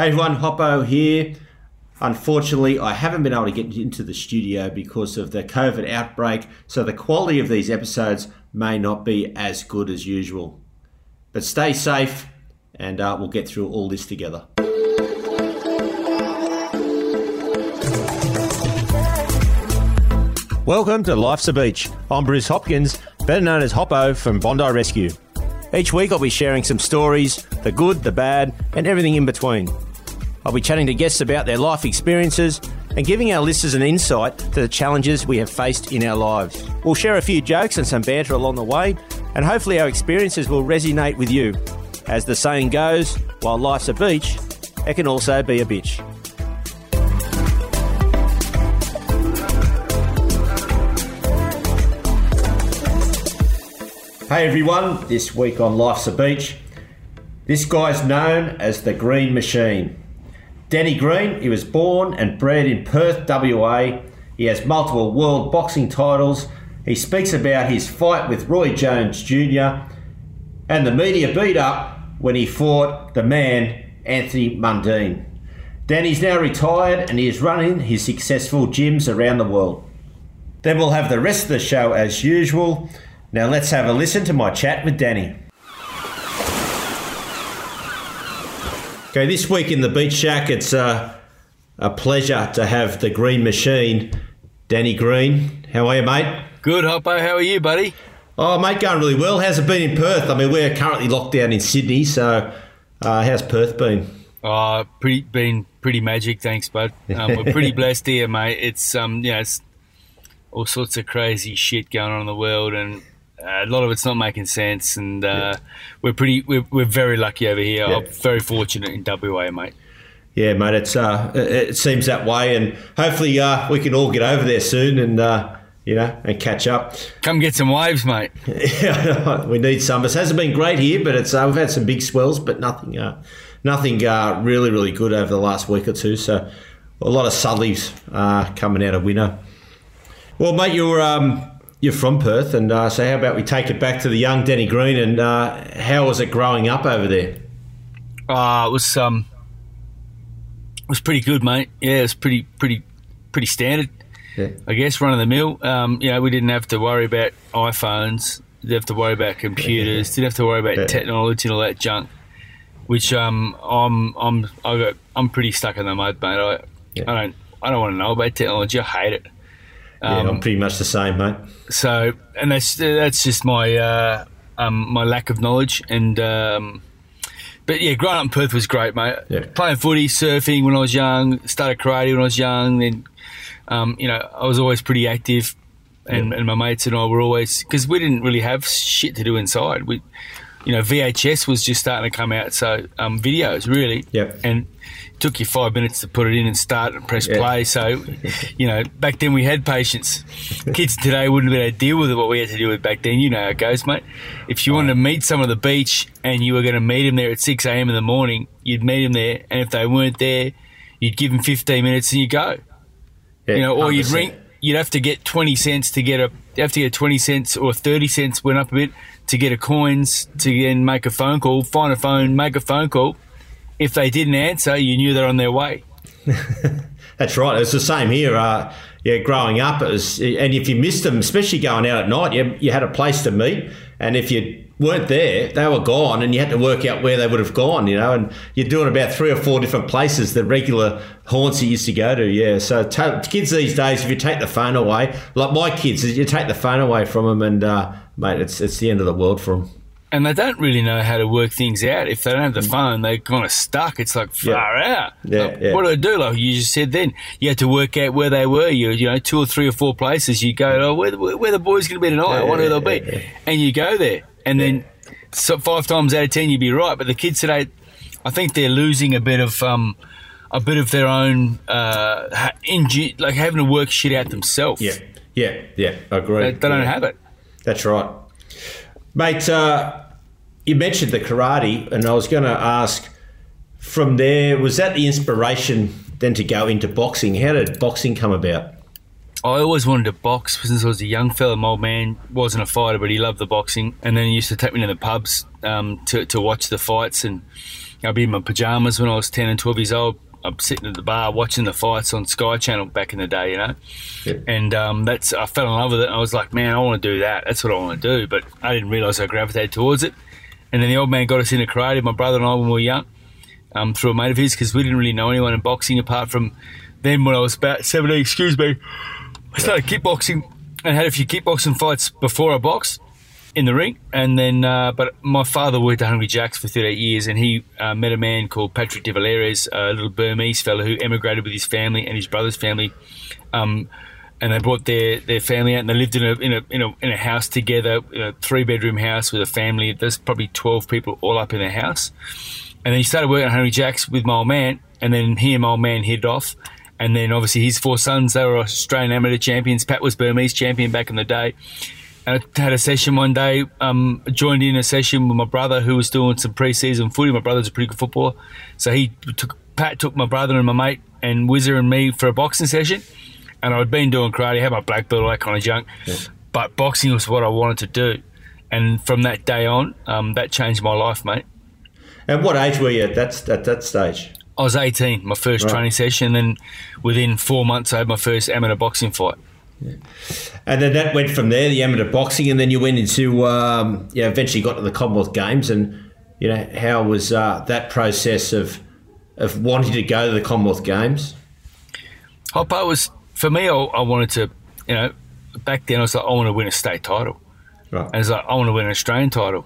Hey everyone, Hoppo here. Unfortunately, I haven't been able to get into the studio because of the COVID outbreak, so the quality of these episodes may not be as good as usual. But stay safe, and uh, we'll get through all this together. Welcome to Life's a Beach. I'm Bruce Hopkins, better known as Hoppo from Bondi Rescue. Each week I'll be sharing some stories, the good, the bad, and everything in between. I'll be chatting to guests about their life experiences and giving our listeners an insight to the challenges we have faced in our lives. We'll share a few jokes and some banter along the way, and hopefully our experiences will resonate with you. As the saying goes, while life's a beach, it can also be a bitch. Hey everyone, this week on Life's a Beach, this guy's known as the Green Machine. Danny Green, he was born and bred in Perth, WA. He has multiple world boxing titles. He speaks about his fight with Roy Jones Jr. and the media beat up when he fought the man Anthony Mundine. Danny's now retired and he is running his successful gyms around the world. Then we'll have the rest of the show as usual. Now let's have a listen to my chat with Danny. Okay, this week in the Beach Shack, it's uh, a pleasure to have the Green Machine, Danny Green. How are you, mate? Good, Hoppo. How are you, buddy? Oh, mate, going really well. How's it been in Perth? I mean, we're currently locked down in Sydney, so uh, how's Perth been? Uh, pretty been pretty magic, thanks, bud. Um, we're pretty blessed here, mate. It's um, yeah, it's all sorts of crazy shit going on in the world, and a lot of it's not making sense. And uh, yeah. we're pretty, we're, we're very lucky over here. Yeah. I'm very fortunate in WA, mate. Yeah, mate. It's uh, it seems that way, and hopefully uh, we can all get over there soon, and uh, you know, and catch up. Come get some waves, mate. yeah, we need some. It hasn't been great here, but it's uh, we've had some big swells, but nothing, uh, nothing uh, really, really good over the last week or two. So a lot of sullies uh, coming out of winter. Well, mate, you're um, you're from Perth, and uh, so how about we take it back to the young Danny Green, and uh, how was it growing up over there? Uh, it was um, it was pretty good, mate. Yeah, it was pretty, pretty, pretty standard yeah. I guess run of the mill. Um, you know, we didn't have to worry about iPhones. Didn't have to worry about computers. Didn't have to worry about yeah. technology and all that junk. Which um, I'm I'm I got, I'm pretty stuck in the mud, mate. I, yeah. I don't I don't want to know about technology. I hate it. Um, yeah, I'm pretty much the same, mate. So, and that's that's just my uh, um, my lack of knowledge and. Um, but yeah, growing up in Perth was great, mate. Yeah. Playing footy, surfing when I was young, started karate when I was young, then um, you know, I was always pretty active, and, yeah. and my mates and I were always because we didn't really have shit to do inside. We, you know, VHS was just starting to come out, so um, videos really, yeah, and it took you five minutes to put it in and start and press yeah. play. So, you know, back then we had patience. Kids today wouldn't have been able to deal with it, what we had to deal with back then. You know how it goes, mate. If you wanted to meet someone at the beach and you were going to meet them there at six a.m. in the morning, you'd meet them there, and if they weren't there, you'd give them fifteen minutes and you go. Yeah, you know, or you would ring. You'd have to get twenty cents to get a. You have to get twenty cents or thirty cents went up a bit to get a coins to then make a phone call. Find a phone, make a phone call. If they didn't answer, you knew they're on their way. That's right. It's the same here. Uh, yeah, growing up, was, and if you missed them, especially going out at night, you, you had a place to meet, and if you weren't there, they were gone, and you had to work out where they would have gone, you know. And you're doing about three or four different places, the regular haunts you used to go to, yeah. So t- kids these days, if you take the phone away, like my kids, you take the phone away from them, and uh, mate, it's it's the end of the world for them. And they don't really know how to work things out. If they don't have the mm. phone, they're kind of stuck. It's like far yeah. out. Yeah, like, yeah. What do I do? Like you just said then, you had to work out where they were. You, you know, two or three or four places. You go, oh, where, where, where the boys going to be tonight? Yeah, I wonder who they'll be. And you go there, and then so five times out of ten you'd be right. But the kids today, I think they're losing a bit of um, a bit of their own uh, like having to work shit out themselves. Yeah, yeah, yeah. I agree. They, they don't have it. That's right, mate. Uh, you mentioned the karate, and I was going to ask. From there, was that the inspiration then to go into boxing? How did boxing come about? I always wanted to box since I was a young fella. My old man wasn't a fighter, but he loved the boxing. And then he used to take me to the pubs um, to, to watch the fights. And I'd be in my pajamas when I was 10 and 12 years old. I'm sitting at the bar watching the fights on Sky Channel back in the day, you know. Yeah. And um, that's I fell in love with it. I was like, man, I want to do that. That's what I want to do. But I didn't realise I gravitated towards it. And then the old man got us into karate, my brother and I, when we were young, um, through a mate of his, because we didn't really know anyone in boxing apart from then when I was about 17, excuse me. I started kickboxing and had a few kickboxing fights before I boxed in the ring, and then uh, but my father worked at Hungry Jack's for 38 years, and he uh, met a man called Patrick de Valeres, a little Burmese fellow who emigrated with his family and his brother's family, um, and they brought their, their family out, and they lived in a in a in a, in a house together, a three bedroom house with a family. There's probably 12 people all up in the house, and then he started working at Hungry Jack's with my old man, and then he and my old man hit off. And then obviously his four sons, they were Australian amateur champions. Pat was Burmese champion back in the day. I had a session one day, um, joined in a session with my brother who was doing some preseason footy. My brother's a pretty good footballer. So he took, Pat took my brother and my mate and Whizzer and me for a boxing session. And I'd been doing karate, had my black belt, all that kind of junk. Yeah. But boxing was what I wanted to do. And from that day on, um, that changed my life, mate. And what age were you at that, at that stage? I was 18, my first Right. training session. And then within four months, I had my first amateur boxing fight. And then that went from there, the amateur boxing, and then you went into, um, yeah, eventually got to the Commonwealth Games. And, you know, how was uh, that process of of wanting to go to the Commonwealth Games? Hot part was, for me, I, I wanted to, you know, back then I was like, I want to win a state title. Right. And it's like, I want to win an Australian title.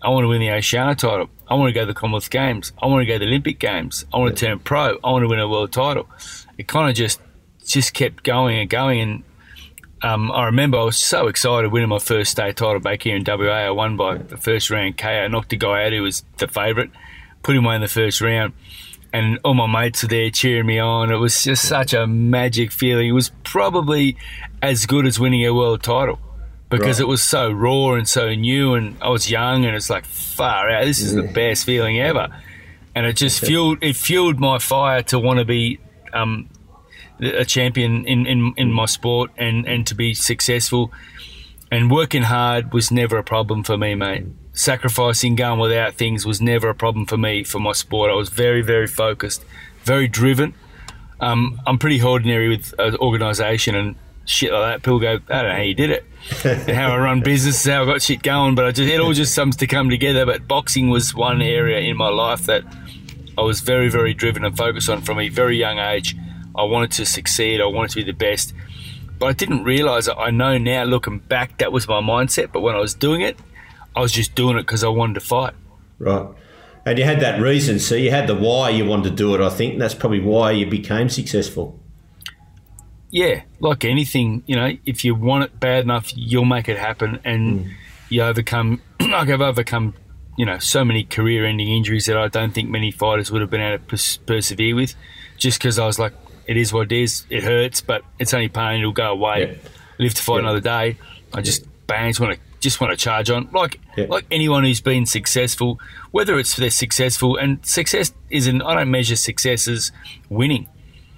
I want to win the Oceania title. I want to go to the Commonwealth Games. I want to go to the Olympic Games. I want to turn pro. I want to win a world title. It kind of just just kept going and going. And um, I remember I was so excited winning my first state title back here in WA. I won by the first round KO. I knocked a guy out who was the favourite, put him away in the first round. And all my mates were there cheering me on. It was just such a magic feeling. It was probably as good as winning a world title because Right. it was so raw and so new and I was young and it's like far out. This is the best feeling ever. And it just fueled it fueled my fire to want to be um, a champion in, in, in my sport and, and to be successful. And working hard was never a problem for me, mate. Sacrificing, going without things was never a problem for me for my sport. I was very, very focused, very driven. Um, I'm pretty ordinary with uh, organisation and shit like that. People go, I don't know how you did it, and how I run business, how I got shit going. But I just it all just seems to come together. But boxing was one area in my life that I was very, very driven and focused on from a very young age. I wanted to succeed. I wanted to be the best. But I didn't realise it. I know now, looking back, that was my mindset. But when I was doing it, I was just doing it because I wanted to fight. Right. And you had that reason, so you had the why you wanted to do it, I think. And that's probably why you became successful. yeah, like anything, you know, if you want it bad enough, you'll make it happen, and mm. you overcome. like I've overcome, you know, so many career-ending injuries that I don't think many fighters would have been able to pers- persevere with, just because I was like, it is what it is. It hurts, but it's only pain. It'll go away. Yeah. Live to fight Yeah. another day. I just bang, just want to just want to charge on. Like Yeah. like anyone who's been successful, whether it's they're successful, and success isn't. I don't measure success as winning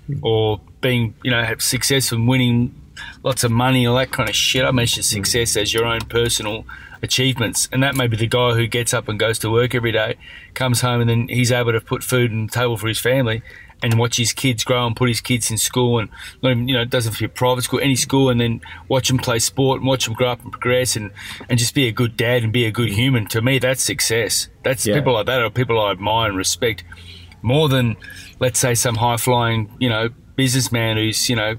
hmm. or being, you know, have success and winning lots of money, all that kind of shit. I measure hmm. success as your own personal achievements. And that may be the guy who gets up and goes to work every day, comes home, and then he's able to put food on the table for his family and watch his kids grow and put his kids in school and not even, you know, it doesn't have to be a private school, any school, and then watch them play sport and watch them grow up and progress and, and just be a good dad and be a good human. To me, that's success. That's Yeah. people like that are people I admire and respect more than, let's say, some high flying, you know, businessman who's, you know,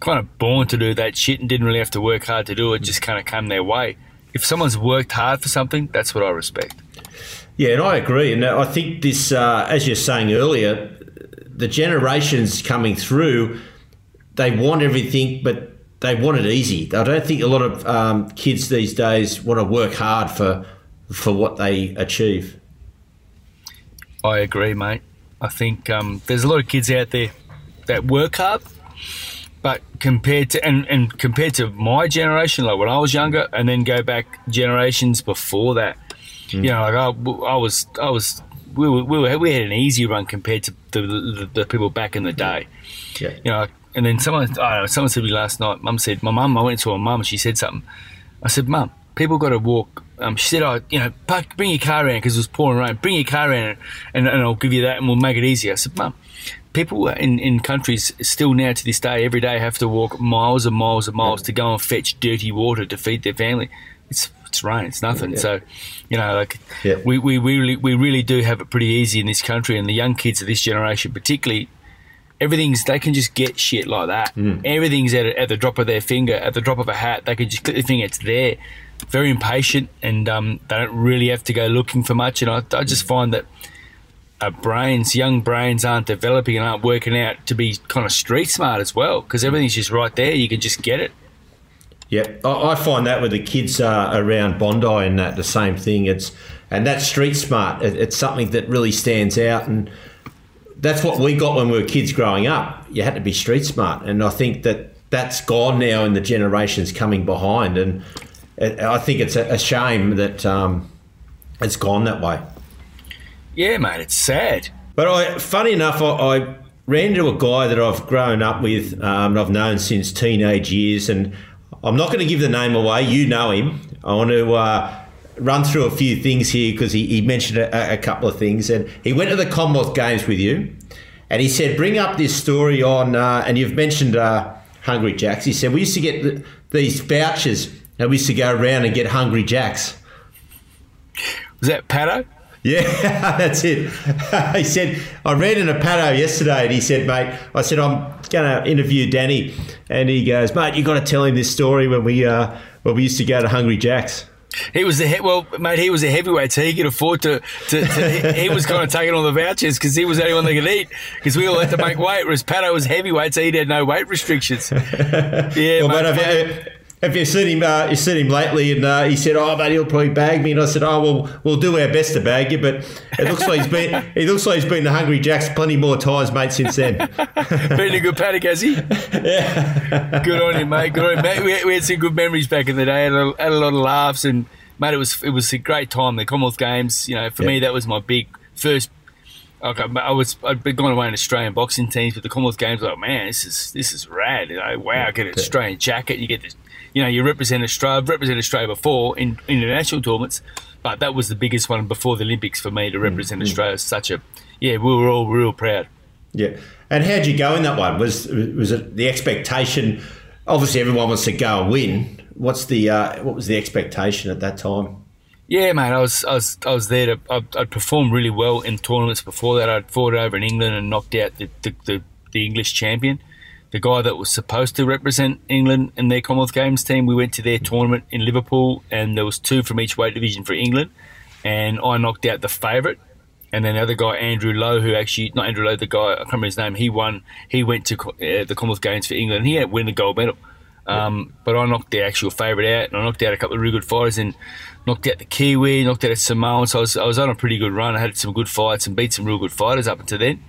kind of born to do that shit and didn't really have to work hard to do it, just kind of come their way. If someone's worked hard for something, that's what I respect. Yeah, and I agree. And I think this, uh, as you're saying earlier, the generations coming through, they want everything, but they want it easy. I don't think a lot of um, kids these days want to work hard for for what they achieve. I agree, mate. I think um, there's a lot of kids out there that work hard, but compared to and, and compared to my generation, like when I was younger, and then go back generations before that, you know, like I, I was, I was, we were, we were, we had an easy run compared to the, the, the people back in the day. Yeah. you know, and then someone, I don't know, someone said to me last night, mum said, my mum, I went to her mum, she said something. I said, mum, people got to walk. Um, she said, "Oh, you know, park, bring your car around because it was pouring rain. Bring your car around, and, and I'll give you that, and we'll make it easier." I said, "Mum." People in, in countries still now to this day, every day have to walk miles and miles and miles to go and fetch dirty water to feed their family. It's it's rain, it's nothing. Yeah. So, you know, like Yeah. we, we, we really we really do have it pretty easy in this country, and the young kids of this generation, particularly, everything's they can just get shit like that. Everything's at, at the drop of their finger, at the drop of a hat. They can just click the finger, it's there. Very impatient, and um, they don't really have to go looking for much. And I, I just find that uh, brains, young brains, aren't developing and aren't working out to be kind of street smart as well because everything's just right there. You can just get it. Yeah, I, I find that with the kids uh, around Bondi and that the same thing. It's and that street smart. It, it's something that really stands out, and that's what we got when we were kids growing up. You had to be street smart, and I think that that's gone now in the generations coming behind, and it, I think it's a, a shame that um, it's gone that way. Yeah, mate, it's sad. But I, funny enough, I, I ran into a guy that I've grown up with, um, and I've known since teenage years, and I'm not going to give the name away. You know him. I want to uh, run through a few things here because he, he mentioned a, a couple of things, and he went to the Commonwealth Games with you, and he said, "Bring up this story on," uh, and you've mentioned uh, Hungry Jacks. He said we used to get th these vouchers, and we used to go around and get Hungry Jacks. Was that Pato? Yeah, that's it. he said, I read in a pato yesterday and he said, mate, I said, I'm going to interview Danny. And he goes, mate, you got to tell him this story when we, uh, when we used to go to Hungry Jack's. He was the he- well, mate. He was a heavyweight, so he could afford to. to, to he, he was kind of taking all the vouchers because he was the only one that could eat. Because we all had to make weight, whereas Pato was heavyweight, so he had no weight restrictions. Yeah, Well, mate, but have you, seen him? Uh, you seen him lately? And uh, he said, "Oh, mate, he'll probably bag me." And I said, "Oh, well, we'll do our best to bag you." But it looks like he's been. It looks like he's been to Hungry Jack's plenty more times, mate, since then. been a good paddock, has he? yeah. Good on him, mate. Good on him, mate. We, we had some good memories back in the day. Had a, had a lot of laughs, and mate, it was it was a great time. The Commonwealth Games, you know, for Yeah. me that was my big first. I I was, I'd been going away in Australian boxing teams, but the Commonwealth Games, like, man, this is this is rad. You know, wow, get an Australian jacket. You get this, you know, you represent Australia. I've represented Australia before in international tournaments, but that was the biggest one before the Olympics for me to represent Australia. Such a, yeah, we were all real proud. Yeah. And how'd you go in that one? Was was it the expectation? Obviously, everyone wants to go and win. What's the uh, what was the expectation at that time? Yeah, mate, I was I was I was there to I'd, I'd performed really well in tournaments before that. I'd fought over in England and knocked out the, the, the, the English champion, the guy that was supposed to represent England in their Commonwealth Games team. We went to their tournament in Liverpool, and there was two from each weight division for England, and I knocked out the favourite. And then the other guy, Andrew Lowe, who actually not Andrew Lowe, the guy I can't remember his name. He won. He went to uh, the Commonwealth Games for England. He had win the gold medal. Um, But I knocked the actual favourite out, and I knocked out a couple of really good fighters, and knocked out the Kiwi, knocked out a Samoan. So I was, I was on a pretty good run. I had some good fights and beat some real good fighters up until then.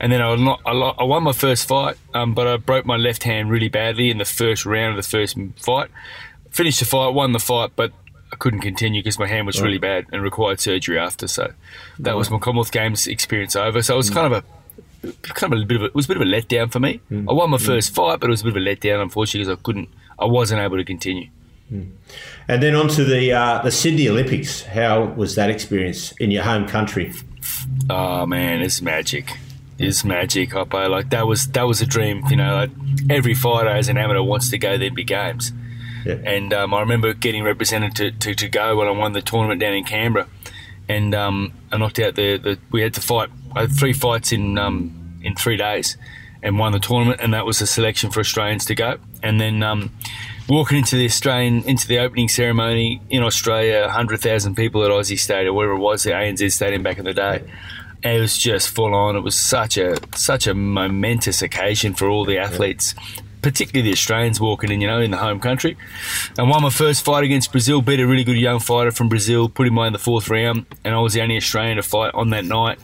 And then I, not, I, won my first fight, um, but I broke my left hand really badly in the first round of the first fight. Finished the fight, won the fight, but I couldn't continue because my hand was really bad and required surgery after. So that was my Commonwealth Games experience over. So it was mm. kind of a kind of a bit of a, it was a bit of a letdown for me. Mm. I won my mm. first fight, but it was a bit of a letdown, unfortunately, because I couldn't, I wasn't able to continue. And then on to the uh, the Sydney Olympics. How was that experience in your home country? Oh man, it's magic. It's magic, Hoppo. Like that was that was a dream. You know, like every fighter as an amateur wants to go to the big games. Yeah. And um, I remember getting represented to, to, to go when I won the tournament down in Canberra, and um, I knocked out the, the we had to fight. I had three fights in um, in three days, and won the tournament, and that was the selection for Australians to go. And then um, walking into the Australian into the opening ceremony in Australia, hundred thousand people at Aussie Stadium, wherever it was, the ANZ Stadium back in the day. And it was just full on. It was such a such a momentous occasion for all the athletes, particularly the Australians walking in, you know, in the home country. And won my first fight against Brazil, beat a really good young fighter from Brazil, put him away in the fourth round, and I was the only Australian to fight on that night.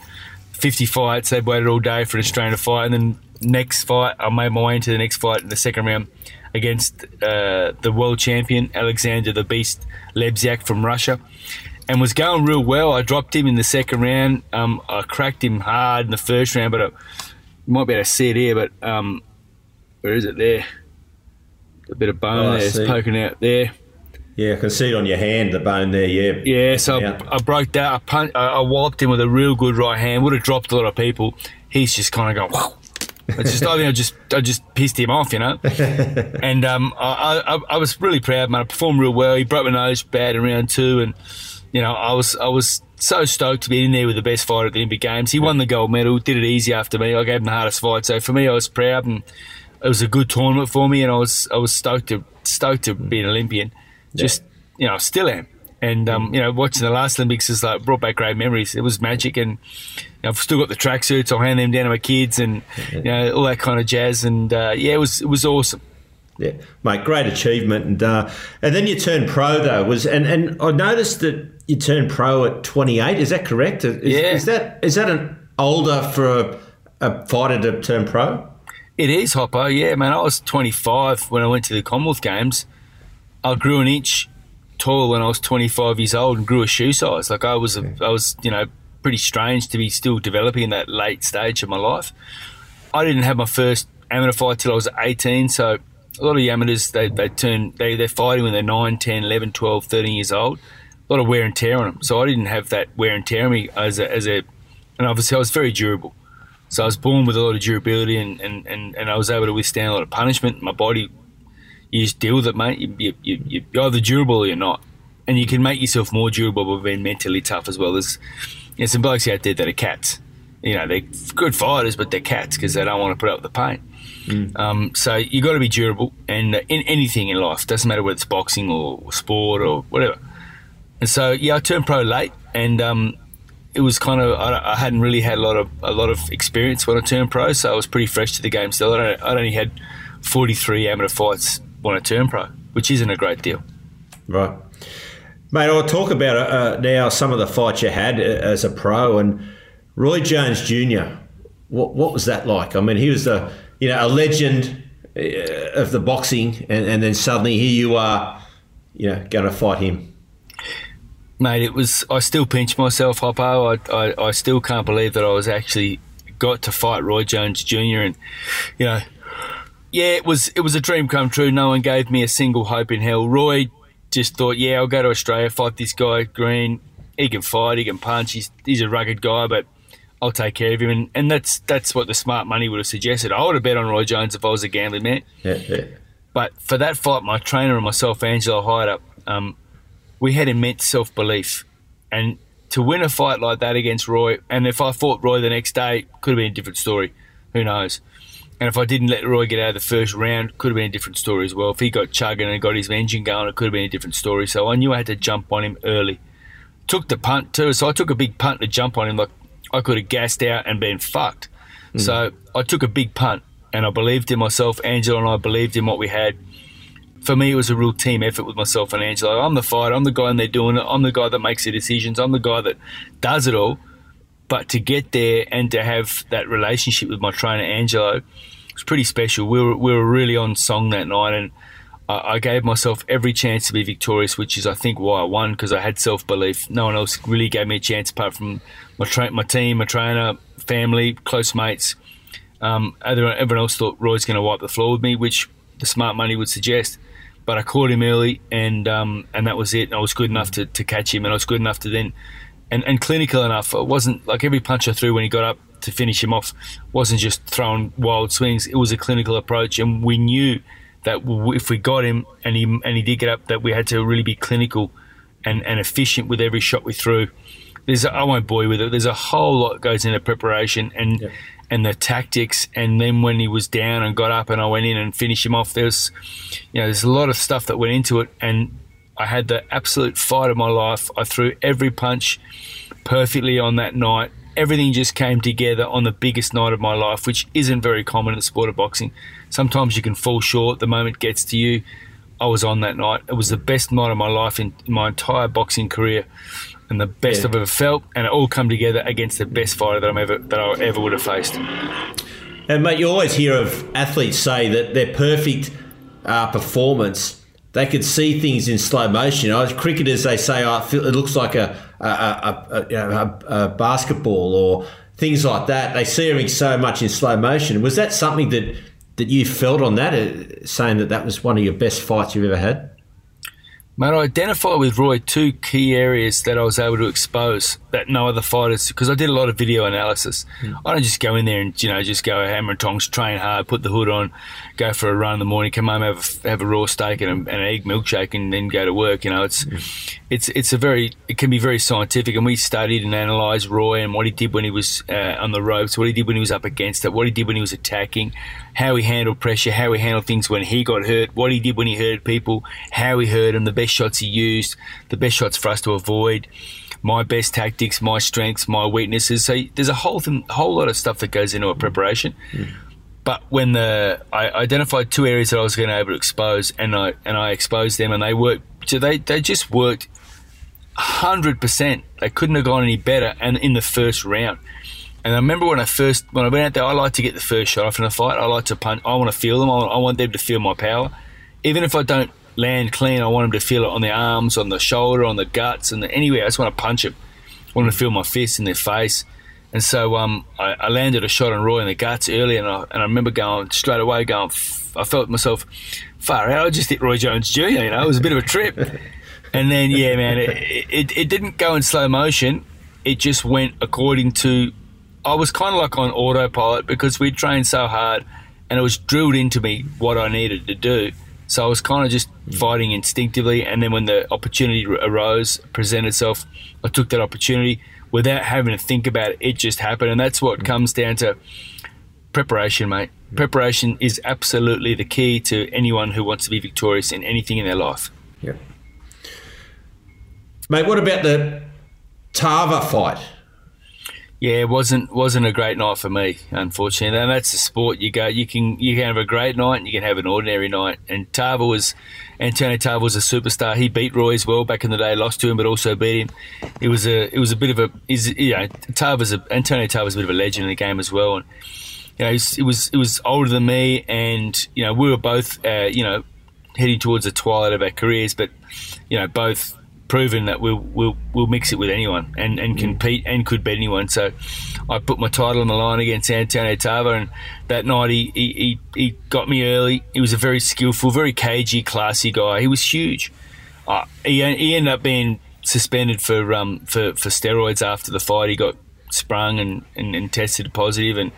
50 fights, they'd waited all day for an Australian to fight, and then next fight, I made my way into the next fight in the second round against uh, the world champion, Alexander the Beast Lebziak from Russia and was going real well. I dropped him in the second round. Um, I cracked him hard in the first round, but I, you might be able to see it here. But um, where is it there? A bit of bone Oh, I there, it's poking out there. Yeah, I can see it on your hand, the bone there. Yeah. Yeah, so I, I, broke that. I, punt, I, I wiped him with a real good right hand. Would have dropped a lot of people. He's just kind of going. Whoa. It's just I think I just I just pissed him off, you know. and um, I, I, I was really proud, man. I performed real well. He broke my nose bad in round two, and you know I was I was so stoked to be in there with the best fighter at the Olympic Games. He won the gold medal, did it easy after me. I gave him the hardest fight, so for me, I was proud, and it was a good tournament for me, and I was I was stoked to stoked to be an Olympian. Just you know, still am. And um, you know, watching the last Olympics has like brought back great memories. It was magic, and you know, I've still got the tracksuits. I'll hand them down to my kids, and you know, all that kind of jazz. And uh, yeah, it was it was awesome. Yeah, mate, great achievement. And uh, and then you turned pro though was and and I noticed that you turned pro at 28. Is that correct? Is, yeah. Is that is that an older for a, a fighter to turn pro? It is, Hoppo. Yeah, man. I was 25 when I went to the Commonwealth Games. I grew an inch tall when I was 25 years old and grew a shoe size. Like I was, a, I was, you know, pretty strange to be still developing in that late stage of my life. I didn't have my first amateur fight till I was 18, so a lot of amateurs they, they turn they, they're fighting when they're 9 10 11 12 13 years old a lot of wear and tear on them so i didn't have that wear and tear on me as a, as a and obviously i was very durable so i was born with a lot of durability and, and, and, and i was able to withstand a lot of punishment my body you just deal with it, mate. You, you, you, you're either durable or you're not. And you can make yourself more durable by being mentally tough as well. There's you know, some blokes out there that are cats. You know, they're good fighters, but they're cats because they don't want to put up with the pain. Mm. Um, so you got to be durable and uh, in anything in life. Doesn't matter whether it's boxing or sport or whatever. And so yeah, I turned pro late, and um, it was kind of I, I, hadn't really had a lot of a lot of experience when I turned pro, so I was pretty fresh to the game still. I, I only had 43 amateur fights when I turned pro, which isn't a great deal. Right. Mate, I'll talk about uh, now some of the fights you had uh, as a pro and Roy Jones Jr. What, what was that like? I mean, he was a you know a legend uh, of the boxing, and, and then suddenly here you are, you know, going to fight him. Mate, it was. I still pinch myself, Hoppo. I, I, I still can't believe that I was actually got to fight Roy Jones Jr. and you know yeah, it was it was a dream come true. No one gave me a single hope in hell. Roy just thought, yeah, I'll go to Australia, fight this guy Green. He can fight, he can punch. He's he's a rugged guy, but I'll take care of him. And, and that's that's what the smart money would have suggested. I would have bet on Roy Jones if I was a gambling man. Yeah, yeah. But for that fight, my trainer and myself, Angelo Hyder, up. um, we had immense self belief, and to win a fight like that against Roy, and if I fought Roy the next day, could have been a different story. Who knows? And if I didn't let Roy get out of the first round, could have been a different story as well. If he got chugging and got his engine going, it could have been a different story. So I knew I had to jump on him early. Took the punt too, so I took a big punt to jump on him. Like I could have gassed out and been fucked. Mm. So I took a big punt, and I believed in myself. Angelo and I believed in what we had. For me, it was a real team effort with myself and Angelo. I'm the fighter. I'm the guy and they're doing it. I'm the guy that makes the decisions. I'm the guy that does it all. But to get there and to have that relationship with my trainer Angelo was pretty special. We were we were really on song that night, and I, I gave myself every chance to be victorious, which is I think why I won because I had self belief. No one else really gave me a chance apart from my tra- my team, my trainer, family, close mates. Um, everyone else thought Roy's going to wipe the floor with me, which the smart money would suggest. But I caught him early, and um, and that was it. I was good enough to, to catch him, and I was good enough to then and, and clinical enough. It wasn't like every punch I threw when he got up to finish him off wasn't just throwing wild swings. It was a clinical approach, and we knew that if we got him and he and he did get up, that we had to really be clinical and, and efficient with every shot we threw. There's a, I won't bore you with it. There's a whole lot goes into preparation and yeah. And the tactics. And then when he was down and got up, and I went in and finished him off. There's you know there's a lot of stuff that went into it, and I had the absolute fight of my life. I threw every punch perfectly on that night everything just came together on the biggest night of my life, which isn't very common in the sport of boxing. Sometimes you can fall short, the moment gets to you. I was on that night. It was the best night of my life in, in my entire boxing career, and the best yeah. I've ever felt. And it all come together against the best fighter that I'm ever that I ever would have faced. And mate, you always hear of athletes say that their perfect uh, performance they could see things in slow motion. You know, cricketers, they say, oh, it looks like a, a, a, a, a basketball or things like that. They see everything so much in slow motion. Was that something that, that you felt on that, uh, saying that that was one of your best fights you've ever had? Mate, I identified with Roy two key areas that I was able to expose that no other fighters, because I did a lot of video analysis. Mm. I don't just go in there and, you know, just go hammer and tongs, train hard, put the hood on, go for a run in the morning, come home, have a, have a raw steak and, a, and, an egg milkshake and then go to work. You know, it's, mm. it's, it's a very, it can be very scientific. And we studied and analysed Roy and what he did when he was uh, on the ropes, what he did when he was up against it, what he did when he was attacking, how he handled pressure, how he handled things when he got hurt, what he did when he hurt people, how he hurt them, the best shots he used, the best shots for us to avoid, my best tactics, my strengths, my weaknesses. So there's a whole thing, whole lot of stuff that goes into a preparation. Mm. But when the I identified two areas that I was going to be able to expose, and I and I exposed them, and they worked. So they they just worked hundred percent. They couldn't have gone any better, and in the first round. And I remember when I first when I went out there, I like to get the first shot off in a fight. I like to punch. I want to feel them. I want, I want them to feel my power, even if I don't land clean. I want them to feel it on their arms, on the shoulder, on the guts, and the, anywhere. I just want to punch them. I want to feel my fist in their face. And so um, I, I, landed a shot on Roy in the guts early, and I, and I remember going straight away, going, I felt myself far out. I just hit Roy Jones Jr. You know, it was a bit of a trip. and then, yeah, man, it, it, it didn't go in slow motion. It just went according to. I was kind of like on autopilot because we trained so hard, and it was drilled into me what I needed to do. So I was kind of just mm. fighting instinctively, and then when the opportunity arose, presented itself, I took that opportunity without having to think about it. It just happened, and that's what mm. comes down to preparation, mate. Mm. Preparation is absolutely the key to anyone who wants to be victorious in anything in their life. Yeah, mate. What about the Tarver fight? Yeah, it wasn't wasn't a great night for me, unfortunately. And that's the sport. You go, you can you can have a great night, and you can have an ordinary night. And Tarver was Antonio Tarver was a superstar. He beat Roy as well back in the day, lost to him, but also beat him. It was a it was a bit of a is you know Tarver's a Antonio Tarver's a bit of a legend in the game as well. And you know, it was it was older than me, and you know we were both uh, you know heading towards the twilight of our careers, but you know both proven that we'll we'll, we'll mix it with anyone and, and mm. compete and could beat anyone. So I put my title on the line against Antonio Tarver, and that night he, he, he, got me early. He was a very skillful, very cagey, classy guy. He was huge. Uh, he, he ended up being suspended for um for, for steroids after the fight. He got sprung and, and, and, tested positive, and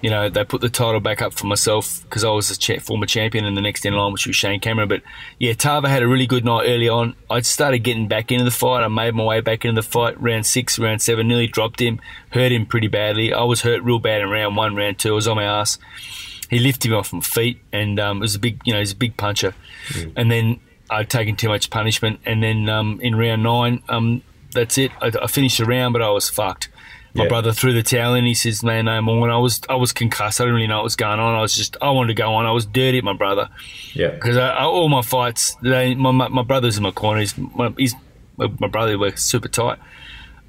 you know they put the title back up for myself because I was a cha- former champion in the next in line, which was Shane Cameron. But yeah, Tarver had a really good night early on. I started getting back into the fight. I made my way back into the fight. Round six, round seven, nearly dropped him, hurt him pretty badly. I was hurt real bad in round one, round two. I was on my ass. He lifted me off my feet, and um, it was a big, you know, he's a big puncher. Mm. And then I'd taken too much punishment, and then um, in round nine, um, that's it. I, I, finished the round, but I was fucked my yeah. brother threw the towel in. He says, "Man, no more." And I was, I was concussed. I didn't really know what was going on. I was just, I wanted to go on. I was dirty at my brother. Yeah. Because all my fights, they, my, my brother's in my corner. He's my, he's my brother works super tight.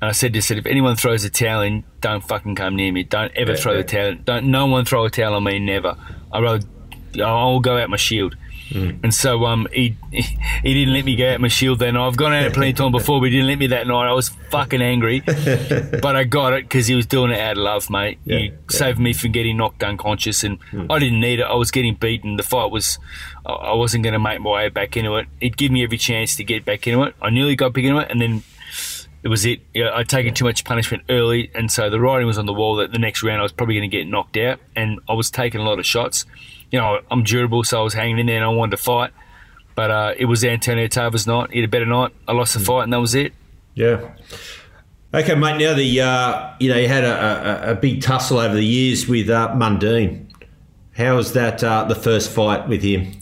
And I said to said, if anyone throws a towel in, don't fucking come near me. Don't ever yeah, throw yeah. the towel. Don't no one throw a towel on me. Never. I rather, I'll go out my shield. Mm. And so um, he he didn't let me go out my shield then. I've gone out plenty of time before, but he didn't let me that night. I was fucking angry, but I got it because he was doing it out of love, mate. Yeah, he yeah. saved me from getting knocked unconscious, and mm. I didn't need it. I was getting beaten. The fight was, I wasn't going to make my way back into it. It gave me every chance to get back into it. I nearly got back into it, and then it was it. You know, I'd taken too much punishment early, and so the writing was on the wall that the next round I was probably going to get knocked out, and I was taking a lot of shots you know, I'm durable, so I was hanging in there and I wanted to fight. But uh, it was Antonio Tarver's night. He had a better night. I lost the mm. fight, and that was it. Yeah. Okay, mate. Now the uh, you know you had a, a, a, big tussle over the years with uh, Mundine. How was that uh, the first fight with him?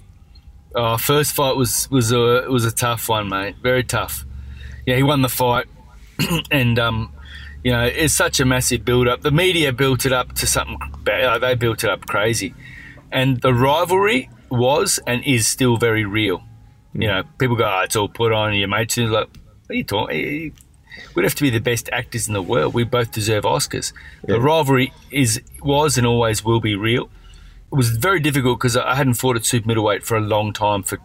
Oh, first fight was was a was a tough one, mate. Very tough. Yeah, he won the fight, and um, you know it's such a massive build up. The media built it up to something. They built it up crazy and the rivalry was and is still very real. You know, people go, oh, it's all put on. Your mates are like, what are you talking? Eh, eh, we'd have to be the best actors in the world. We both deserve Oscars. Yeah. The rivalry is was and always will be real. It was very difficult because I hadn't fought at super middleweight for a long time, for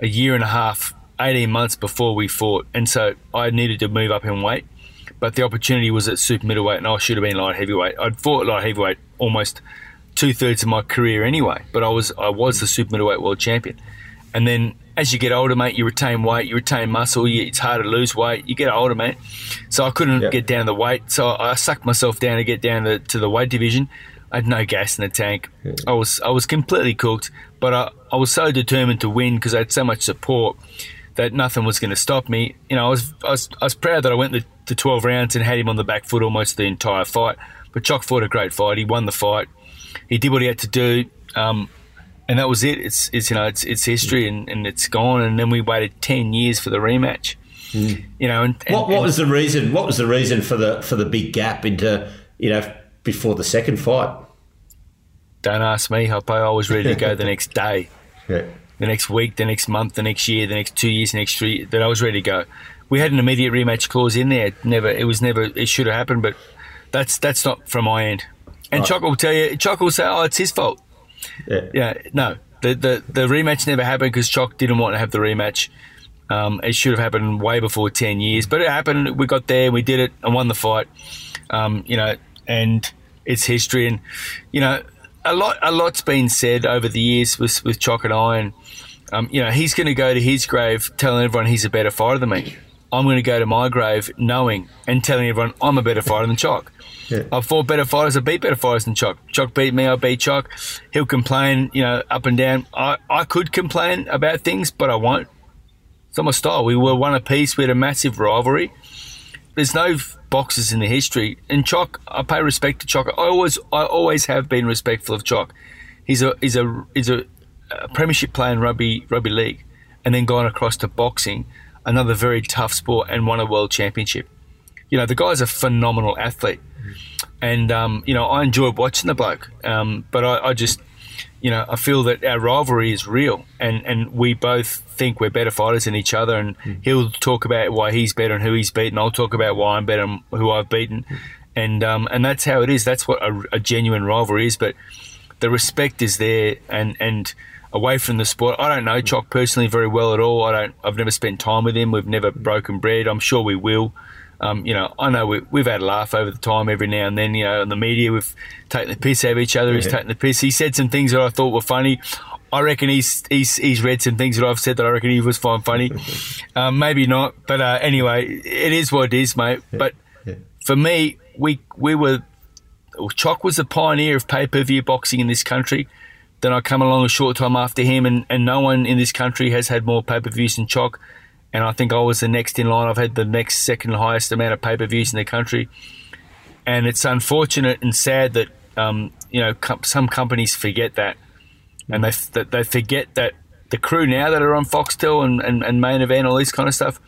a year and a half, eighteen months before we fought, and so I needed to move up in weight. But the opportunity was at super middleweight, and I should have been light heavyweight. I'd fought light heavyweight almost two thirds of my career anyway. But I was I was the super middleweight world champion, and then as you get older, mate, you retain weight, you retain muscle, you, it's harder to lose weight. You get older, mate. So I couldn't yep. get down the weight, so I sucked myself down to get down to, to the weight division. I had no gas in the tank. Yeah. I was I was completely cooked, but I, I was so determined to win because I had so much support that nothing was going to stop me. You know, I was, I was I was proud that I went the, the 12 rounds and had him on the back foot almost the entire fight. But Choc fought a great fight. He won the fight. He did what he had to do. Um, and that was it. It's, it's you know it's it's history and, and it's gone. And then we waited ten years for the rematch. Mm. You know, and, and what, what was the reason? What was the reason for the for the big gap into you know before the second fight? Don't ask me, Hoppo. I was ready to go the next day, yeah. the next week, the next month, the next year, the next two years, the next three. That I was ready to go. We had an immediate rematch clause in there. Never, it was never. It should have happened, but that's that's not from my end. And right. Choc will tell you. Choc will say, "Oh, it's his fault." Yeah. Yeah. No, the the, the rematch never happened because Choc didn't want to have the rematch. Um, it should have happened way before ten years, but it happened. We got there, we did it, and won the fight. Um, you know, and it's history, and you know, a lot a lot's been said over the years with with Choc and I, and um, you know, he's going to go to his grave telling everyone he's a better fighter than me. I'm going to go to my grave knowing and telling everyone I'm a better fighter than Choc. Yeah. I've fought better fighters. I beat better fighters than Choc. Choc beat me. I beat Choc. He'll complain, you know, up and down. I, I could complain about things, but I won't. It's not my style. We were one apiece. We had a massive rivalry. There's no boxers in the history. And Choc, I pay respect to Choc. I always, I always have been respectful of Choc. He's a, he's a, he's a, a premiership player in rugby, rugby league, and then gone across to boxing, another very tough sport, and won a world championship. You know, the guy's a phenomenal athlete and um, you know I enjoy watching the bloke. Um, but I, I, just, you know, I feel that our rivalry is real, and and we both think we're better fighters than each other. And mm. he'll talk about why he's better and who he's beaten. I'll talk about why I'm better and who I've beaten, mm. and um, and that's how it is. That's what a, a genuine rivalry is. But the respect is there, and and away from the sport. I don't know Choc personally very well at all. I don't. I've never spent time with him. We've never broken bread. I'm sure we will. Um, you know, I know we, we've had a laugh over the time every now and then. You know, in the media, we've taken the piss out of each other. Yeah. He's taken the piss. He said some things that I thought were funny. I reckon he's he's he's read some things that I've said that I reckon he was find funny. um, maybe not, but uh, anyway, it is what it is, mate. Yeah. But yeah. for me, we we were well, Choc was the pioneer of pay per view boxing in this country. Then I come along a short time after him, and, and no one in this country has had more pay per views than Choc and I think I was the next in line. I've had the next second highest amount of pay per views in the country, and it's unfortunate and sad that um, you know com- some companies forget that, and they that they forget that the crew now that are on Foxtel and, and, and main event, all this kind of stuff,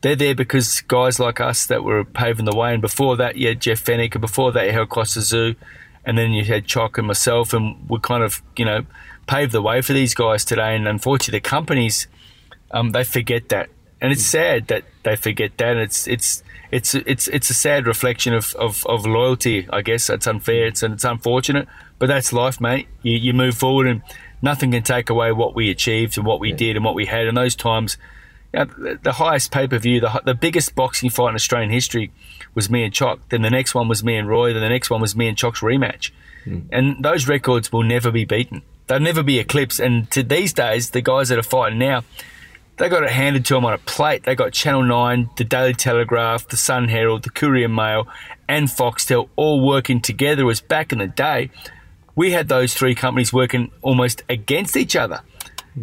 they're there because guys like us that were paving the way. And before that, you had Jeff Fenech, and before that, you had Kostya Tszyu, and then you had Choc and myself, and we kind of you know paved the way for these guys today. And unfortunately, the companies um, they forget that, and it's sad that they forget that. And it's it's it's it's it's a sad reflection of, of, of loyalty. I guess it's unfair. It's and it's unfortunate, but that's life, mate. You, you move forward, and nothing can take away what we achieved and what we yeah. did and what we had. In those times, you know, the, the, highest pay per view, the the biggest boxing fight in Australian history was me and Choc. Then the next one was me and Roy. Then the next one was me and Choc's rematch. Mm. And those records will never be beaten. They'll never be eclipsed. And to these days, the guys that are fighting now, they got it handed to them on a plate. They got Channel 9, the Daily Telegraph, the Sun Herald, the Courier Mail, and Foxtel all working together. As back in the day, we had those three companies working almost against each other.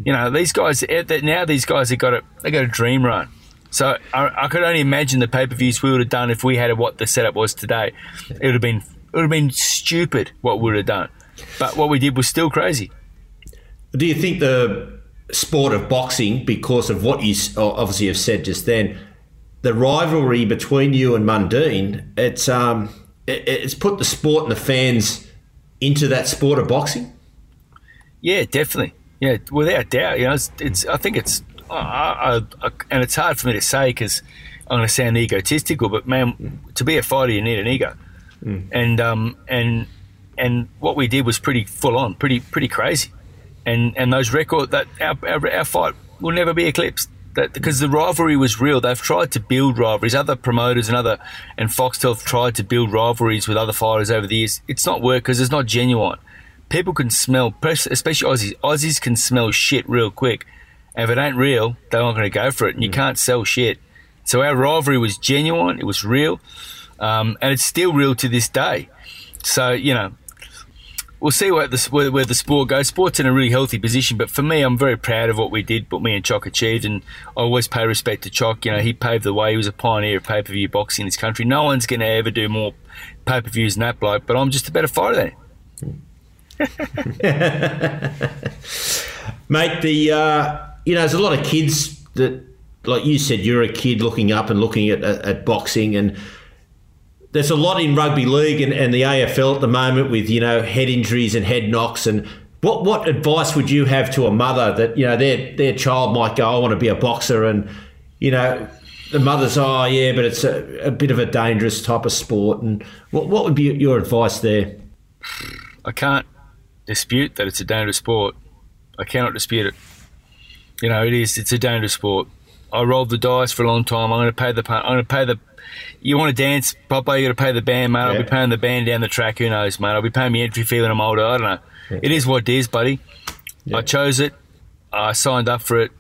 You know, these guys eh, now these guys have got a they got a dream run. So I, I could only imagine the pay per views we would have done if we had what the setup was today. It would have been it would have been stupid what we would have done, but what we did was still crazy. Do you think the sport of boxing because of what you obviously have said just then. The rivalry between you and Mundine, it's um, it, it's put the sport and the fans into that sport of boxing. Yeah, definitely. Yeah, without doubt. You know, it's, it's I think it's, I, I, I, and it's hard for me to say because I'm going to sound egotistical, but man, to be a fighter, you need an ego, mm. and um, and and what we did was pretty full on, pretty pretty crazy and and those record that our, our, our fight will never be eclipsed. That, because the rivalry was real. They've tried to build rivalries. Other promoters and other and Foxtel have tried to build rivalries with other fighters over the years. It's not work because it's not genuine. People can smell, especially Aussies. Aussies can smell shit real quick, And if it ain't real, they're not going to go for it. And you can't sell shit. So our rivalry was genuine. It was real. Um, and it's still real to this day. So, you know, we'll see where the, where, where, the sport goes. Sport's in a really healthy position, but for me, I'm very proud of what we did, what me and Choc achieved, and I always pay respect to Choc. You know, he paved the way. He was a pioneer of pay-per-view boxing in this country. No one's going to ever do more pay-per-views than that bloke, but I'm just a better fighter than him. Mate, the uh, you know, there's a lot of kids that, like you said, you're a kid looking up and looking at, at, at boxing and there's a lot in rugby league and, and the AFL at the moment with you know head injuries and head knocks and what what advice would you have to a mother that you know their their child might go I want to be a boxer and you know the mother's oh yeah but it's a, a bit of a dangerous type of sport and what what would be your advice there? I can't dispute that it's a dangerous sport. I cannot dispute it. You know it is it's a dangerous sport. I rolled the dice for a long time. I'm going to pay the I'm going to pay the you want to dance, Papa, you got to pay the band, mate. Yeah. I'll be paying the band down the track. Who knows, mate? I'll be paying my entry fee when I'm older. I don't know. Yeah. It is what it is, buddy. Yeah. I chose it. I signed up for it.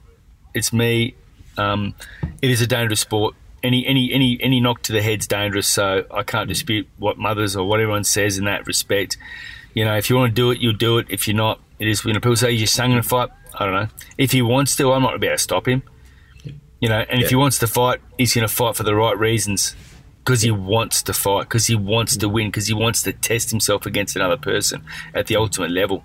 It's me. Um, it is a dangerous sport. Any any any any knock to the head's dangerous. So I can't dispute what mothers or what everyone says in that respect. You know, if you want to do it, you'll do it. If you're not, it is. You know, people say you just sung in a fight. I don't know. If he wants to, I'm not about to stop him. You know, and yeah. if he wants to fight, he's going to fight for the right reasons because he wants to fight, because he wants to win, because he wants to test himself against another person at the ultimate level.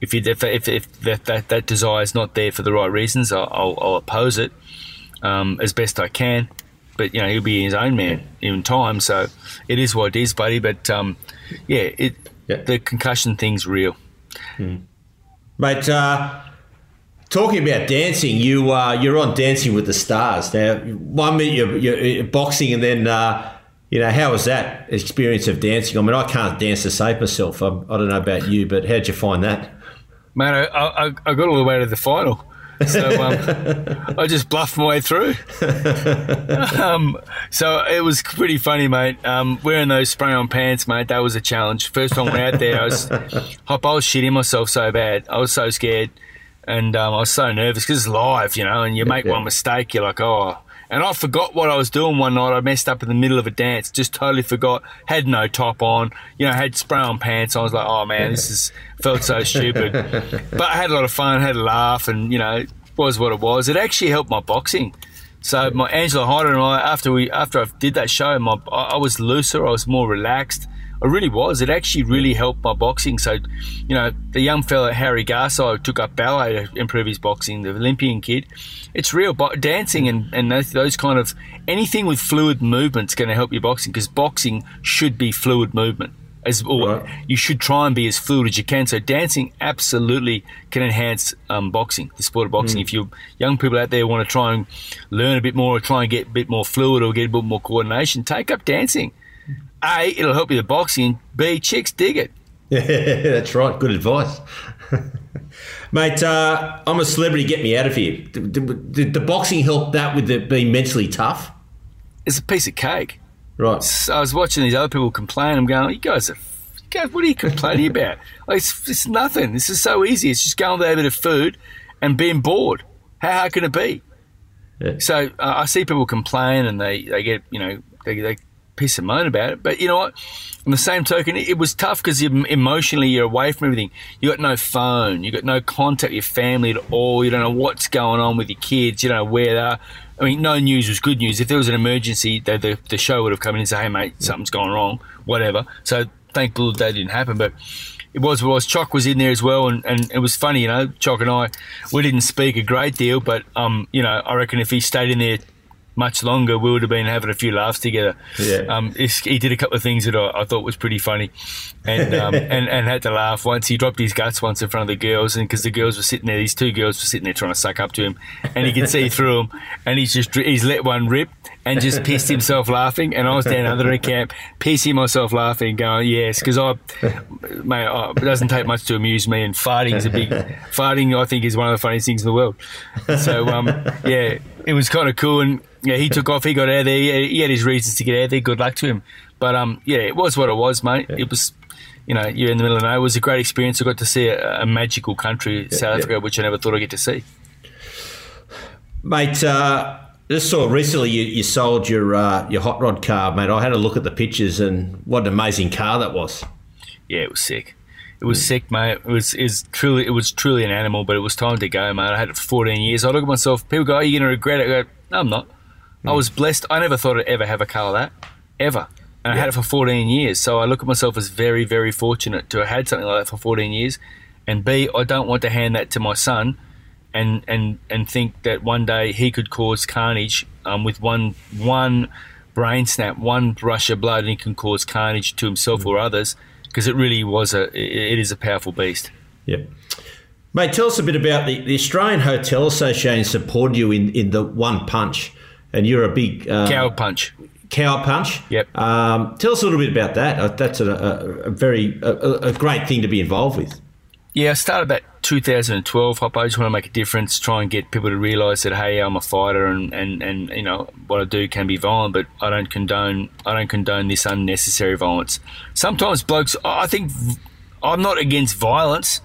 If, he, if, if, if that, that, that, desire is not there for the right reasons, I'll, I'll, I'll oppose it um, as best I can. But you know, he'll be his own man in time, so it is what it is, buddy. But um, yeah, it yeah. the concussion thing's real. Hmm. Mate, uh, Talking about dancing, you uh, you're on Dancing with the Stars now. One minute you're, you're boxing, and then uh, you know how was that experience of dancing? I mean, I can't dance to save myself. I, do not know about you, but how'd you find that? Man, I, I, I got all the way to the final. So um, I just bluffed my way through. um, so it was pretty funny, mate. Um, wearing those spray-on pants, mate, that was a challenge. First time I went out there, I was, hop, I was shitting myself so bad. I was so scared and um, I was so nervous because it's live, you know, and you make yeah. one mistake, you're like, oh. And I forgot what I was doing one night. I messed up in the middle of a dance, just totally forgot. Had no top on, you know, had spray on pants. I was like, oh man, this is felt so stupid. but I had a lot of fun, had a laugh, and you know, it was what it was. It actually helped my boxing. So my Angelo Hyder and I, after we after I did that show, my I was looser, I was more relaxed. I really was. It actually really helped my boxing. So, you know, the young fella Harry Garside took up ballet to improve his boxing. The Olympian kid, it's real. But dancing and and those, those kind of anything with fluid movement is going to help your boxing because boxing should be fluid movement. As, or right. you should try and be as fluid as you can. So dancing absolutely can enhance um, boxing, the sport of boxing. Mm. If you young people out there want to try and learn a bit more, or try and get a bit more fluid, or get a bit more coordination, take up dancing. A, it'll help you with boxing. B, chicks dig it. Yeah, that's right. Good advice. Mate, uh, I'm a celebrity. Get me out of here. Did, did, the boxing help that with it being mentally tough? It's a piece of cake. Right. So I was watching these other people complain. I'm going, you guys are, guys, what are you complaining about? Like, it's, it's nothing. This is so easy. It's just going there a bit of food and being bored. How hard can it be? Yeah. So uh, I see people complain and they, they get, you know, they, they piss and moan about it. But you know what? On the same token, it, was tough because emotionally you're away from everything. You got no phone, you got no contact with your family at all. You don't know what's going on with your kids. You don't know where they are. I mean, no news was good news. If there was an emergency, the, the, the show would have come in and said, "Hey, mate, something's gone wrong," whatever. So thank God that didn't happen. But it was was Choc was in there as well, and, and it was funny, you know. Choc and I, we didn't speak a great deal, but um, you know, I reckon if he stayed in there much longer, we would have been having a few laughs together. Yeah. Um, he did a couple of things that I, I thought was pretty funny, and, um, and and had to laugh once. He dropped his guts once in front of the girls, and because the girls were sitting there, these two girls were sitting there trying to suck up to him, and he could see through them, and he's just he's let one rip and just pissed himself laughing, and I was down under the camp pissing myself laughing, going yes, because I, mate, it doesn't take much to amuse me, and farting is a big farting. I think is one of the funniest things in the world. So um, yeah, it was kind of cool and yeah, he took off. He got out there. He had his reasons to get out there. Good luck to him. But um, yeah, it was what it was, mate. Yeah. It was, you know, you're in the middle of nowhere. It was a great experience. I got to see a, a magical country, yeah, South Africa, which I never thought I'd get to see. Mate, uh, just saw recently you, you sold your uh, your hot rod car, mate. I had a look at the pictures and what an amazing car that was. Yeah, it was sick. It was sick, mate. It was is truly it was truly an animal, but it was time to go, mate. I had it for 14 years. I look at myself. People go, "Are you going to regret it?" I go, "No, I'm not." I was blessed. I never thought I'd ever have a car like that, ever. And I had it for 14 years. So I look at myself as very, very fortunate to have had something like that for 14 years. And B, I don't want to hand that to my son and and and think that one day he could cause carnage um, with one one brain snap, one brush of blood, and he can cause carnage to himself or others because it really was a it it is a powerful beast. Yep. Mate, tell us a bit about the, the Australian Hotel Association supported you in, in the one punch, and you're a big uh, Coward punch. coward punch. Yep. Um, tell us a little bit about that. Uh, That's a, a, a very a, a great thing to be involved with. Yeah, I started about 2012. Hop, I just want to make a difference, try and get people to realise that hey, I'm a fighter, and, and, and you know what I do can be violent, but I don't condone I don't condone this unnecessary violence. Sometimes blokes, I think I'm not against violence.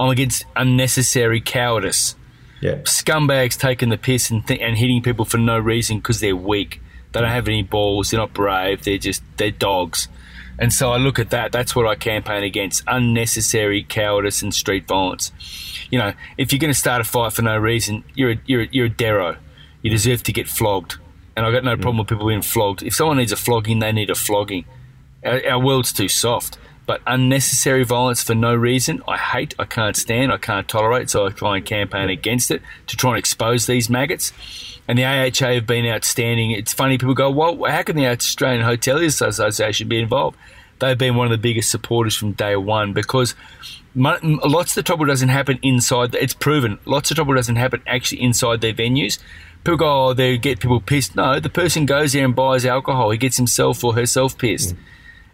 I'm against unnecessary cowardice. Yeah. Scumbags taking the piss and, th- and hitting people for no reason because they're weak. They don't have any balls. They're not brave. They're just they're dogs. And so I look at that. That's what I campaign against: unnecessary cowardice and street violence. You know, if you're going to start a fight for no reason, you're a, you're a, you're a dero. You deserve to get flogged. And I've got no mm. problem with people being flogged. If someone needs a flogging, they need a flogging. Our, our world's too soft. But unnecessary violence for no reason, I hate, I can't stand, I can't tolerate. So I try and campaign against it to try and expose these maggots. And the AHA have been outstanding. It's funny, people go, well, how can the Australian Hoteliers Association be involved? They've been one of the biggest supporters from day one because lots of the trouble doesn't happen inside. It's proven. Lots of trouble doesn't happen actually inside their venues. People go, oh, they get people pissed. No, the person goes there and buys alcohol. He gets himself or herself pissed.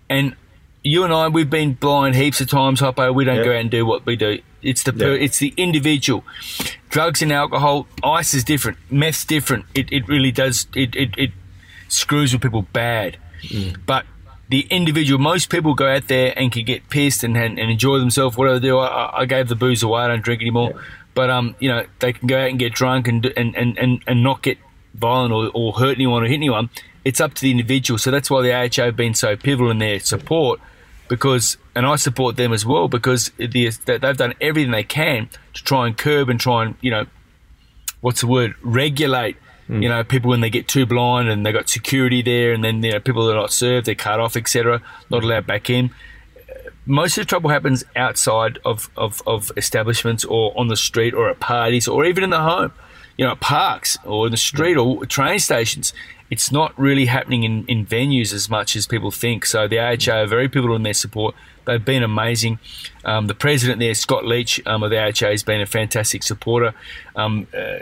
And you and I, we've been blind heaps of times, Hoppo. We don't Yep. go out and do what we do. It's the per, Yep. it's the individual. Drugs and alcohol, ice is different. Meth's different. It, it really does. It, it, it screws with people bad. But the individual, most people go out there and can get pissed and, and, and enjoy themselves, whatever they do. I, I- gave the booze away. I don't drink anymore. But um, you know, they can go out and get drunk and and and, and, and not get violent or, or hurt anyone or hit anyone. It's up to the individual. So that's why the AHA have been so pivotal in their support because, and I support them as well because the, they've done everything they can to try and curb and try and you know, what's the word, regulate. Hmm. You know, people when they get too blind and they got security there, and then you know people that are not served, they're cut off, etc., not hmm. allowed back in most of the trouble happens outside of, of, of establishments or on the street or at parties or even in the home, you know, at parks or in the street or train stations. It's not really happening in, in venues as much as people think. So the AHA are very pivotal in their support. They've been amazing. Um, the president there, Scott Leach um, of the AHA, has been a fantastic supporter. Um, uh,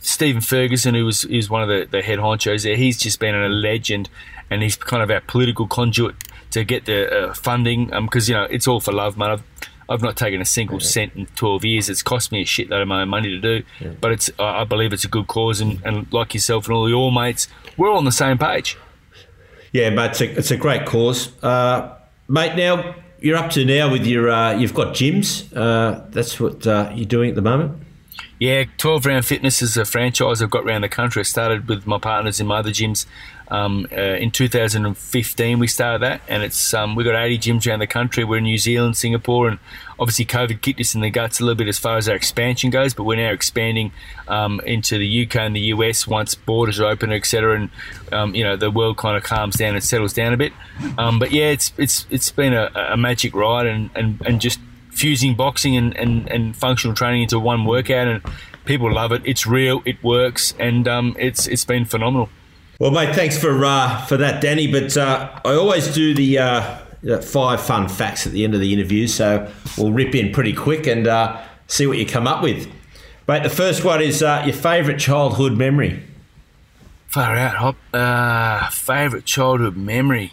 Stephen Ferguson, who was, is one of the, the head honchos there, he's just been a legend and he's kind of our political conduit to get the uh, funding because, you know, it's all for love, man. I've, I've not taken a single cent in 12 years. It's cost me a shitload of my own money to do, but it's I I believe it's a good cause. And, and like yourself and all your mates, we're all on the same page. Yeah, mate, it's a, it's a great cause. Uh, mate, now you're up to now with your, uh, you've got gyms. Uh, that's what uh, you're doing at the moment. Yeah, 12 Round Fitness is a franchise I've got around the country. I started with my partners in my other gyms. Um, uh, in 2015, we started that, and it's um, we've got 80 gyms around the country. We're in New Zealand, Singapore, and obviously COVID kicked us in the guts a little bit as far as our expansion goes. But we're now expanding um, into the UK and the US once borders are open, etc. And um, you know the world kind of calms down and settles down a bit. Um, but yeah, it's it's it's been a, a magic ride, and, and, and just fusing boxing and, and, and functional training into one workout and people love it it's real it works and um, it's it's been phenomenal Well, mate, thanks for uh, for that, Danny. But uh, I always do the uh, five fun facts at the end of the interview, so we'll rip in pretty quick and uh, see what you come up with. Mate, the first one is uh, your favourite childhood memory. far out hop uh, favorite childhood memory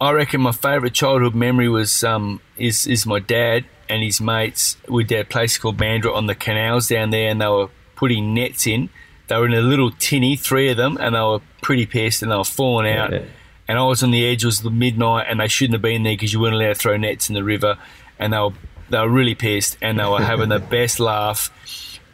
I reckon my favourite childhood memory was um, is is my dad and his mates with their place called Mandurah on the canals down there, and they were putting nets in. They were in a little tinny, three of them, and they were pretty pissed and they were falling out. yeah. And I was on the edge. It was the midnight, and they shouldn't have been there because you weren't allowed to throw nets in the river. And they were they were really pissed, and they were having the best laugh.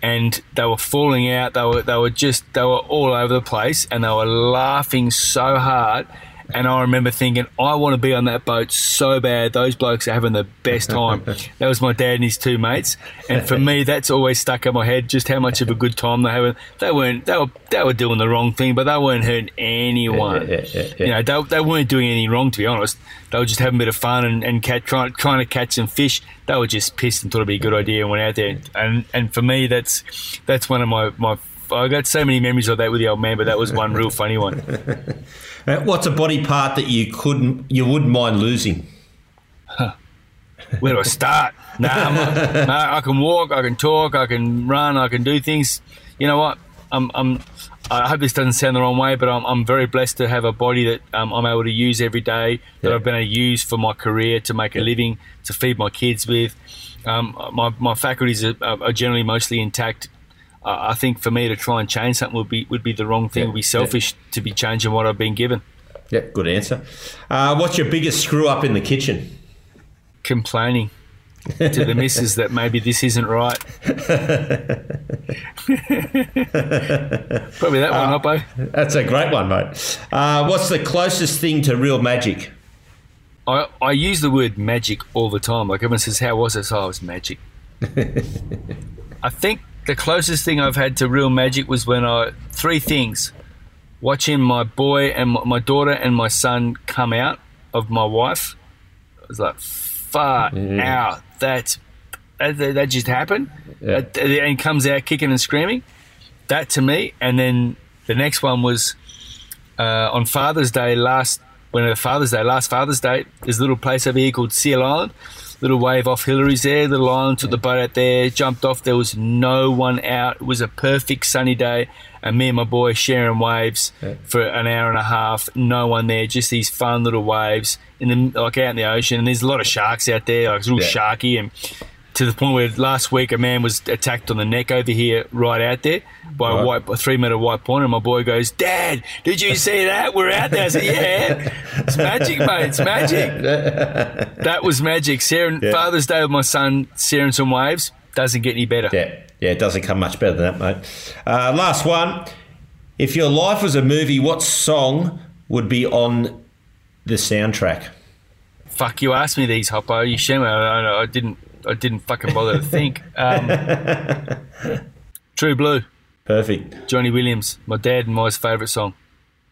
and they were falling out. They were they were just they were all over the place, and they were laughing so hard. And I remember thinking, I want to be on that boat so bad. Those blokes are having the best time. that was my dad and his two mates. And for me, that's always stuck in my head. Just how much of a good time they having. They weren't. They were. They were doing the wrong thing, but they weren't hurting anyone. Yeah, yeah, yeah, You know, they, they weren't doing anything wrong. To be honest, they were just having a bit of fun and, and cat, trying trying to catch some fish. They were just pissed and thought it'd be a good idea and went out there. And and for me, that's that's one of my my. I got so many memories of that with the old man, but that was one real funny one. What's a body part that you couldn't, you wouldn't mind losing? Where do I start? Nah, I'm nah, I can walk, I can talk, I can run, I can do things. You know what? I'm, I'm I hope this doesn't sound the wrong way, but I'm, I'm very blessed to have a body that um, I'm able to use every day, that Yeah. I've been able to use for my career, to make a living, to feed my kids with. Um, my, my faculties are, are generally mostly intact. Uh, I think for me to try and change something would be would be the wrong thing. Yeah, Would be yeah. selfish to be changing what I've been given. Yep, good answer. Uh, what's your biggest screw up in the kitchen? Complaining to the missus that maybe this isn't right. Probably that one, Hoppo. That's a great one, mate. Uh, what's the closest thing to real magic? I, I use the word magic all the time. Like everyone says, "How was it?" So I was magic. I think the closest thing I've had to real magic was when I three things: watching my boy and my, my daughter and my son come out of my wife. I was like, "Far out! That, that, that just happened." Yeah. And comes out kicking and screaming. That to me, and then the next one was uh, on Father's Day last, when Father's Day, last Father's Day, there's a little place over here called Seal Island. Little wave off Hillarys there, little island, took the boat out there, jumped off. There was no one out. It was a perfect sunny day, and me and my boy sharing waves for an hour and a half. No one there, just these fun little waves in the like out in the ocean. And there's a lot of sharks out there, like it's real Yeah. sharky, and to the point where last week a man was attacked on the neck over here, right out there, by a white, a three meter white pointer. And my boy goes, "Dad, did you see that? We're out there." I said, "Yeah, it's magic, mate. It's magic." that was magic. Sharing Yeah. Father's Day with my son, sharing some waves doesn't get any better. Yeah, yeah, it doesn't come much better than that, mate. Uh, last one. If your life was a movie, what song would be on the soundtrack? Fuck, you asked me these, Hoppo. You shame me. I, I, I didn't. I didn't fucking bother to think. Um, True Blue, Perfect. John Williamson, my dad and my favourite song.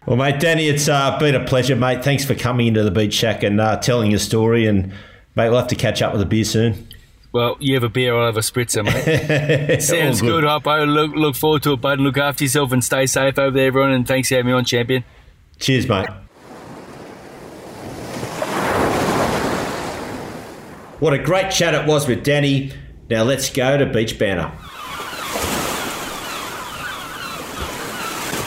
Well, mate, Danny, it's uh, been a pleasure, mate. Thanks for coming into the Beach Shack and uh, telling your story. And, mate, we'll have to catch up with a beer soon. Well, you have a beer, I'll have a spritzer, mate. Sounds All good, Hoppo. Look, look forward to it, bud. And look after yourself and stay safe over there, everyone. And thanks for having me on, champion. Cheers, mate. What a great chat it was with Danny. Now let's go to Beach Banter.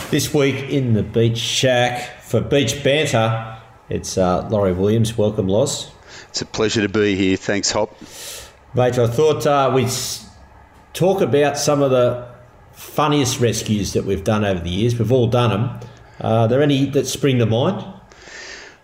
This week in the Beach Shack for Beach Banter, it's uh, Laurie Williams. Welcome, Loz. It's a pleasure to be here. Thanks, Hop. Mate, I thought uh, we'd talk about some of the funniest rescues that we've done over the years. We've all done them. Uh, are there any that spring to mind?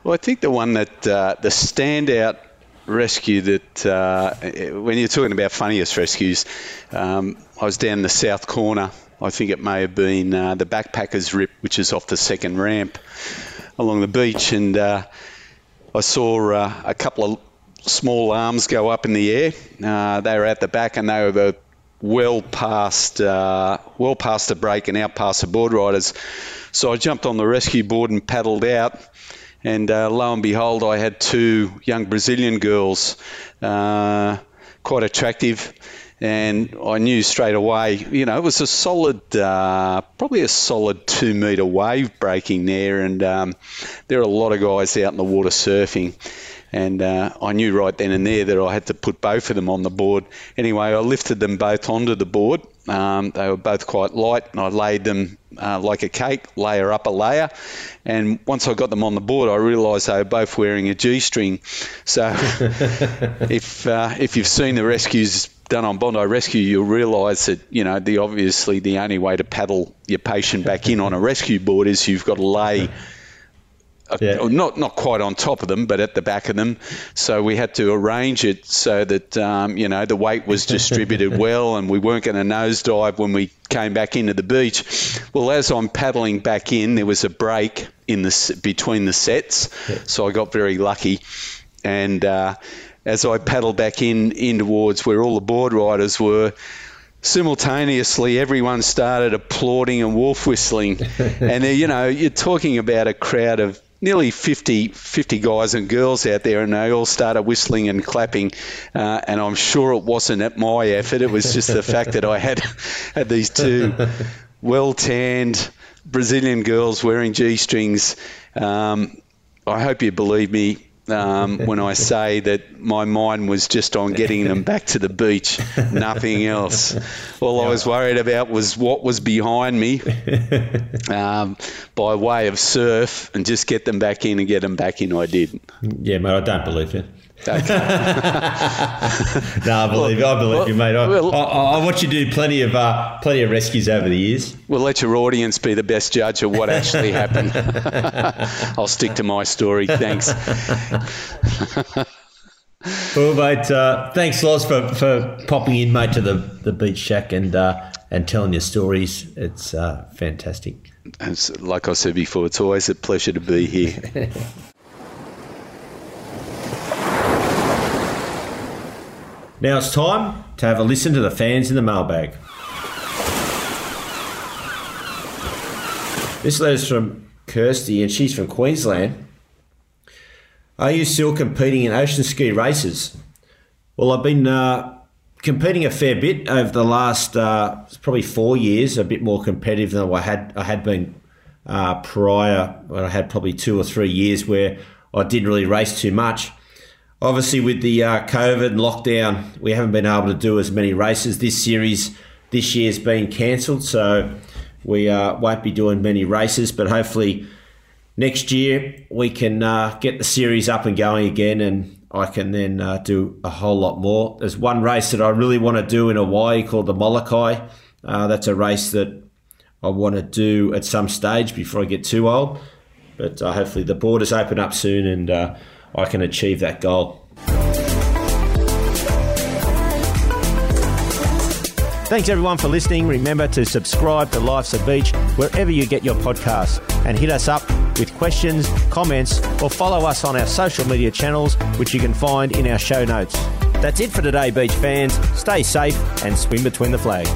Well, I think the one that uh, the standout rescue that uh, when you're talking about funniest rescues, um, I was down the south corner. I think it may have been uh, the backpackers rip, which is off the second ramp along the beach, and uh, I saw uh, a couple of small arms go up in the air. Uh, they were at the back, and they were well past uh, well past the break and out past the board riders. So I jumped on the rescue board and paddled out. And uh, lo and behold, I had two young Brazilian girls, uh, quite attractive. And I knew straight away, you know, it was a solid, uh, probably a solid two metre wave breaking there. And um, there are a lot of guys out in the water surfing. And uh, I knew right then and there that I had to put both of them on the board. Anyway, I lifted them both onto the board. Um, they were both quite light, and I laid them uh, like a cake, layer up a layer. And once I got them on the board, I realised they were both wearing a G-string. So if uh, if you've seen the rescues done on Bondi Rescue, you'll realise that you know the obviously the only way to paddle your patient back in on a rescue board is you've got to lay yeah. not not quite on top of them, but at the back of them. So we had to arrange it so that um, you know the weight was distributed well, and we weren't going to nosedive when we came back into the beach. Well, as I'm paddling back in, there was a break in the between the sets, yeah. so I got very lucky, and uh, as I paddled back in in towards where all the board riders were simultaneously everyone started applauding and wolf whistling and you know you're talking about a crowd of nearly 50, 50 guys and girls out there, and they all started whistling and clapping. Uh, and I'm sure it wasn't at my effort; it was just the fact that I had had these two well tanned Brazilian girls wearing g strings. Um, I hope you believe me um, when I say that my mind was just on getting them back to the beach, nothing else. All. I was worried about was what was behind me um, by way of surf and just get them back in and get them back in. I did. Yeah, mate, I don't believe you. no, I believe well, I believe well, you, mate. I, well, I, I, watch you do plenty of uh, plenty of rescues over the years. We'll let your audience be the best judge of what actually happened. I'll stick to my story. Thanks. well, mate, uh, thanks, Loz, for, for popping in, mate, to the, the beach shack and uh, and telling your stories. It's uh, fantastic. It's, like I said before, it's always a pleasure to be here. Now it's time to have a listen to the fans in the mailbag. This letter's from Kirsty, and she's from Queensland. Are you still competing in ocean ski races? Well, I've been uh, competing a fair bit over the last uh, probably four years, a bit more competitive than I had I had been uh, prior. When I had probably two or three years where I didn't really race too much. Obviously, with the uh, COVID lockdown, we haven't been able to do as many races. This series this year's been cancelled, so we uh, won't be doing many races. But hopefully, next year we can uh, get the series up and going again, and I can then uh, do a whole lot more. There's one race that I really want to do in Hawaii called the Molokai. Uh, that's a race that I want to do at some stage before I get too old. But uh, hopefully, the borders open up soon and I can achieve that goal. Thanks everyone for listening. Remember to subscribe to Life's a Beach wherever you get your podcasts and hit us up with questions, comments, or follow us on our social media channels, which you can find in our show notes. That's it for today, beach fans. Stay safe and swim between the flags.